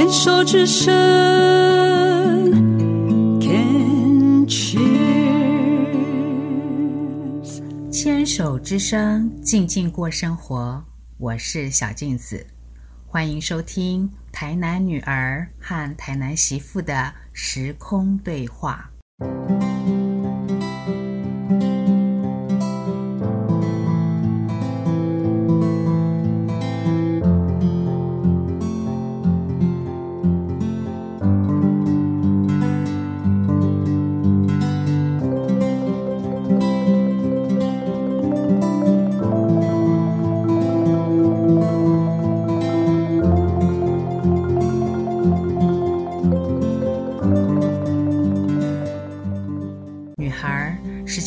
牵手之声，Can cheers。牵手之声，静静过生活。我是小镜子，欢迎收听台南女儿和台南媳妇的时空对话。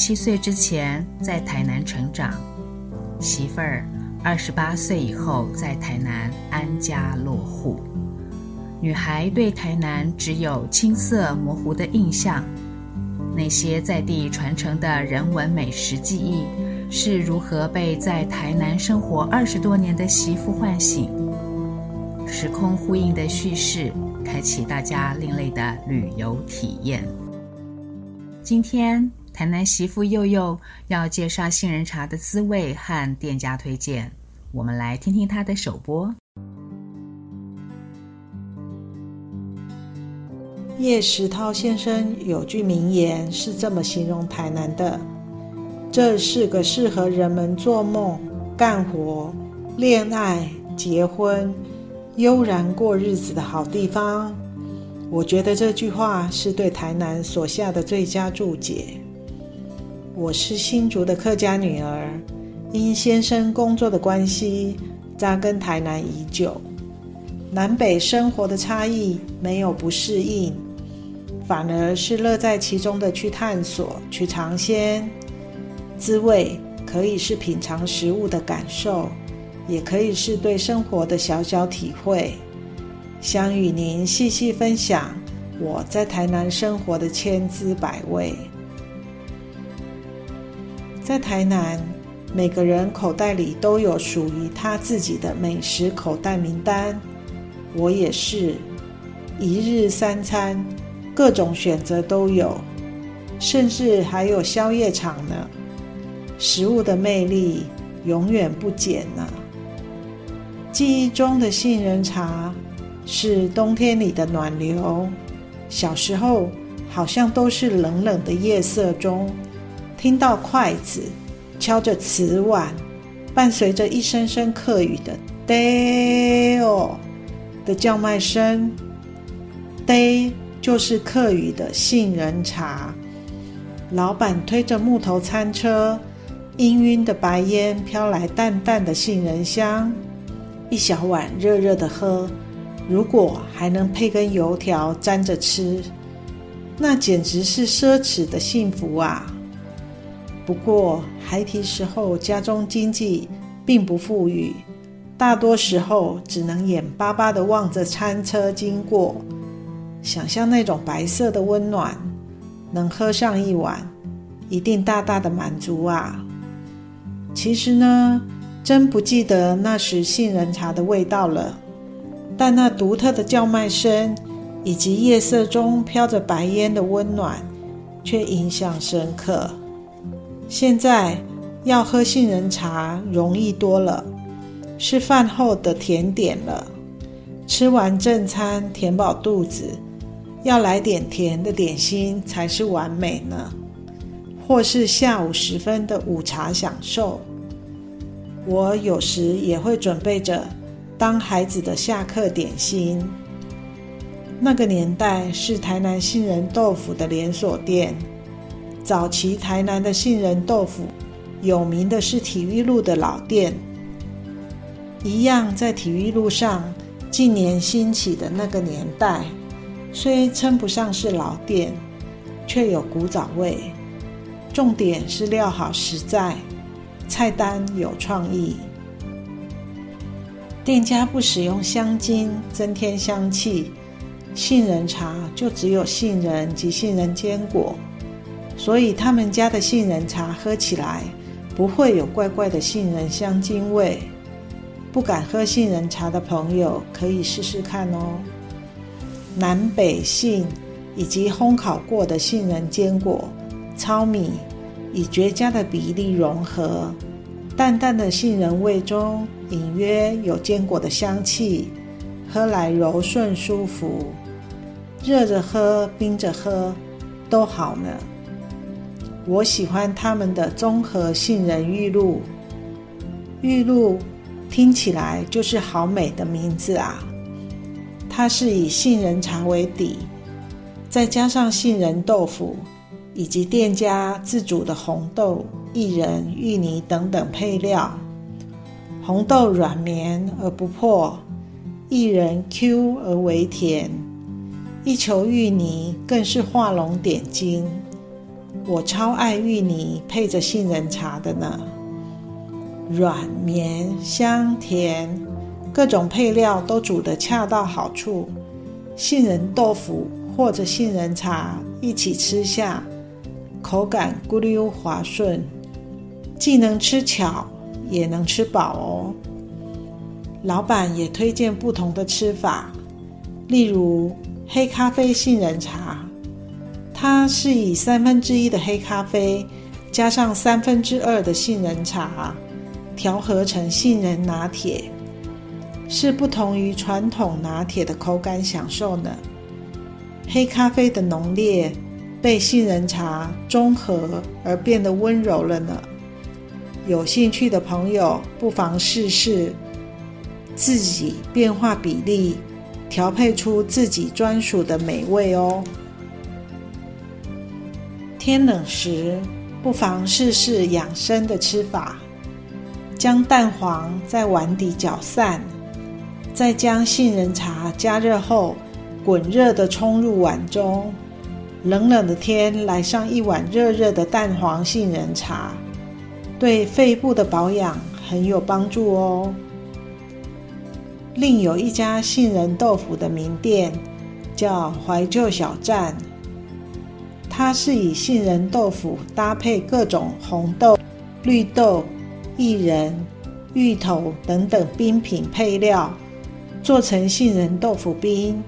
七岁之前在台南成长，媳妇儿二十八岁以后在台南安家落户。女孩对台南只有青涩模糊的印象，那些在地传承的人文美食记忆是如何被在台南生活二十多年的媳妇唤醒？时空呼应的叙事，开启大家另类的旅游体验。今天。台南媳妇祐祐要介绍杏仁茶的滋味和店家推荐，我们来听听她的首播。叶石涛先生有句名言是这么形容台南的：“这是个适合人们做梦、干活、恋爱、结婚、悠然过日子的好地方。”我觉得这句话是对台南所下的最佳注解。我是新竹的客家女儿，因先生工作的关系，扎根台南已久。南北生活的差异没有不适应，反而是乐在其中的去探索、去尝鲜。滋味可以是品尝食物的感受，也可以是对生活的小小体会。想与您细细分享我在台南生活的千滋百味。在台南，每个人口袋里都有属于他自己的美食口袋名单。我也是，一日三餐，各种选择都有，甚至还有宵夜场呢。食物的魅力永远不减呢。记忆中的杏仁茶是冬天里的暖流，小时候好像都是冷冷的夜色中。听到筷子敲着瓷碗，伴随着一声声客语的“ d a y 哦”的叫卖声，day ”就是客语的杏仁茶。老板推着木头餐车，氤氲的白烟飘来，淡淡的杏仁香。一小碗热热的喝，如果还能配根油条沾着吃，那简直是奢侈的幸福啊！不过，孩提时候家中经济并不富裕，大多时候只能眼巴巴地望着餐车经过，想象那种白色的温暖，能喝上一碗，一定大大的满足啊！其实呢，真不记得那时杏仁茶的味道了，但那独特的叫卖声，以及夜色中飘着白烟的温暖，却印象深刻。现在要喝杏仁茶容易多了，是饭后的甜点了。吃完正餐填饱肚子，要来点甜的点心才是完美呢。或是下午时分的午茶享受，我有时也会准备着当孩子的下课点心。那个年代是台南杏仁豆腐的连锁店。早期台南的杏仁豆腐，有名的是体育路的老店。一样在体育路上，近年兴起的那个年代，虽称不上是老店，却有古早味。重点是料好实在，菜单有创意。店家不使用香精增添香气，杏仁茶就只有杏仁及杏仁坚果。所以他们家的杏仁茶喝起来不会有怪怪的杏仁香精味。不敢喝杏仁茶的朋友可以试试看哦。南北杏以及烘烤过的杏仁坚果、糙米以绝佳的比例融合，淡淡的杏仁味中隐约有坚果的香气，喝来柔顺舒服，热着喝、冰着喝都好呢。我喜欢他们的综合杏仁玉露，玉露听起来就是好美的名字啊！它是以杏仁茶为底，再加上杏仁豆腐以及店家自煮的红豆、薏仁、芋泥等等配料。红豆软绵而不破，薏仁 Q 而微甜，一球芋泥更是画龙点睛。我超爱芋泥配着杏仁茶的呢，软绵香甜。各种配料都煮得恰到好处，杏仁豆腐或者杏仁茶一起吃下，口感咕溜滑顺，既能吃巧，也能吃饱哦。老板也推荐不同的吃法，例如黑咖啡杏仁茶，它是以三分之一的黑咖啡加上三分之二的杏仁茶调和成杏仁拿铁。是不同于传统拿铁的口感享受呢。黑咖啡的浓烈被杏仁茶中和而变得温柔了呢。有兴趣的朋友不妨试试，自己变化比例，调配出自己专属的美味哦。天冷时不妨试试养生的吃法，将蛋黄在碗底搅散。再将杏仁茶加热后，滚热的冲入碗中。冷冷的天来上一碗热热的蛋黄杏仁茶，对肺部的保养很有帮助哦。另有一家杏仁豆腐的名店，叫怀旧小站。它是以杏仁豆腐搭配各种红豆、绿豆、薏仁、芋头等等冰品配料。做成杏仁豆腐冰，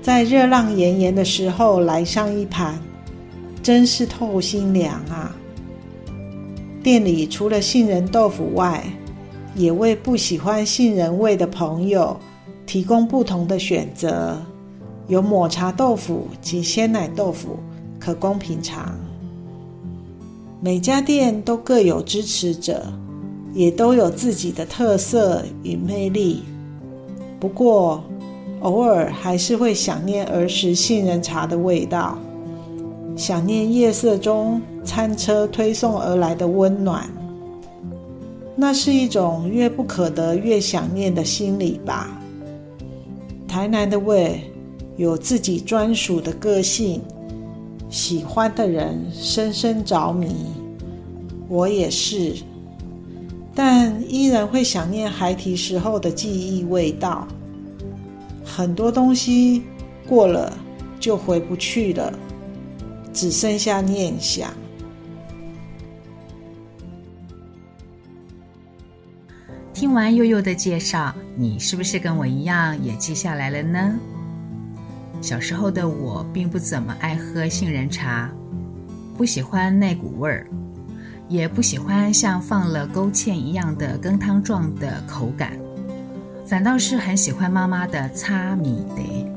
在热浪炎炎的时候来上一盘，真是透心凉啊！店里除了杏仁豆腐外，也为不喜欢杏仁味的朋友提供不同的选择，有抹茶豆腐及鲜奶豆腐可供品尝。每家店都各有支持者，也都有自己的特色与魅力。不过，偶尔还是会想念儿时杏仁茶的味道，想念夜色中餐车推送而来的温暖。那是一种越不可得越想念的心理吧。台南的味有自己专属的个性，喜欢的人深深着迷，我也是。但依然会想念孩提时候的记忆味道。很多东西过了就回不去了，只剩下念想。听完悠悠的介绍，你是不是跟我一样也记下来了呢？小时候的我并不怎么爱喝杏仁茶，不喜欢那股味儿。也不喜欢像放了勾芡一样的羹汤状的口感，反倒是很喜欢妈妈的擦米得。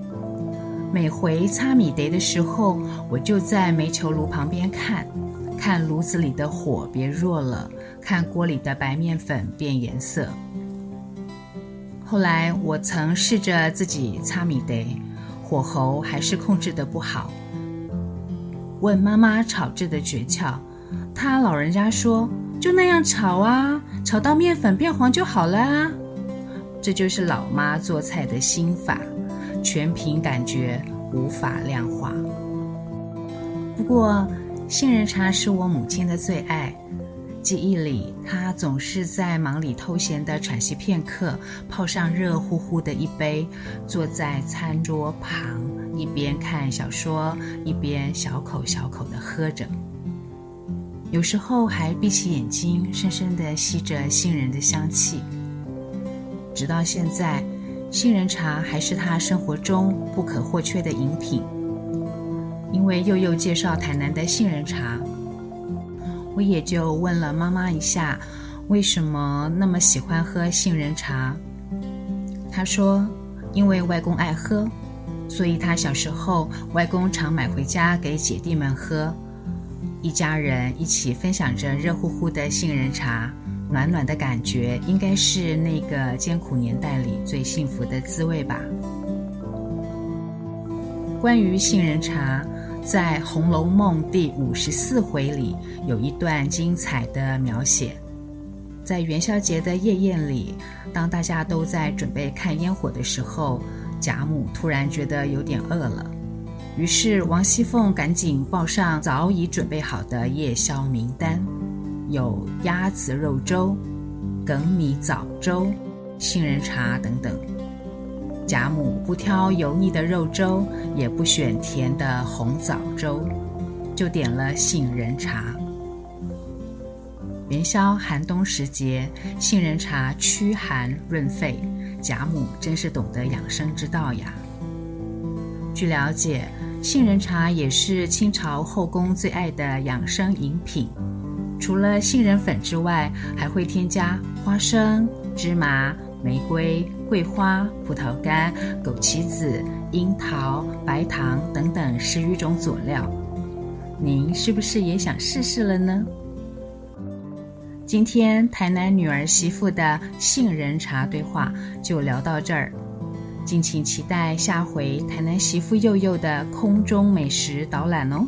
每回擦米得的时候，我就在煤球炉旁边看，看炉子里的火别弱了，看锅里的白面粉变颜色。后来我曾试着自己擦米得，火候还是控制得不好。问妈妈炒制的诀窍。她老人家说：“就那样炒啊，炒到面粉变黄就好了啊。”这就是老妈做菜的心法，全凭感觉，无法量化。不过，杏仁茶是我母亲的最爱。记忆里，他总是在忙里偷闲的喘息片刻，泡上热乎乎的一杯，坐在餐桌旁，一边看小说，一边小口小口地喝着。有时候还闭起眼睛，深深地吸着杏仁的香气。直到现在，杏仁茶还是他生活中不可或缺的饮品。因为佑佑介绍台南的杏仁茶，我也就问了妈妈一下，为什么那么喜欢喝杏仁茶？她说，因为外公爱喝，所以他小时候外公常买回家给姐弟们喝，一家人一起分享着热乎乎的杏仁茶，暖暖的感觉，应该是那个艰苦年代里最幸福的滋味吧。关于杏仁茶。在《红楼梦》第五十四回里，有一段精彩的描写。在元宵节的夜宴里，当大家都在准备看烟火的时候，贾母突然觉得有点饿了，于是王熙凤赶紧报上早已准备好的夜宵名单，有鸭子肉粥、粳米枣粥、杏仁茶等等。贾母不挑油腻的肉粥，也不选甜的红枣粥，就点了杏仁茶。元宵寒冬时节，杏仁茶驱寒润肺，贾母真是懂得养生之道呀。据了解，杏仁茶也是清朝后宫最爱的养生饮品，除了杏仁粉之外，还会添加花生、芝麻。玫瑰、桂花、葡萄干、枸杞子、樱桃、白糖等等十余种佐料，您是不是也想试试了呢？今天台南女儿媳妇的杏仁茶对话就聊到这儿，敬请期待下回台南媳妇幼幼的空中美食导览哦。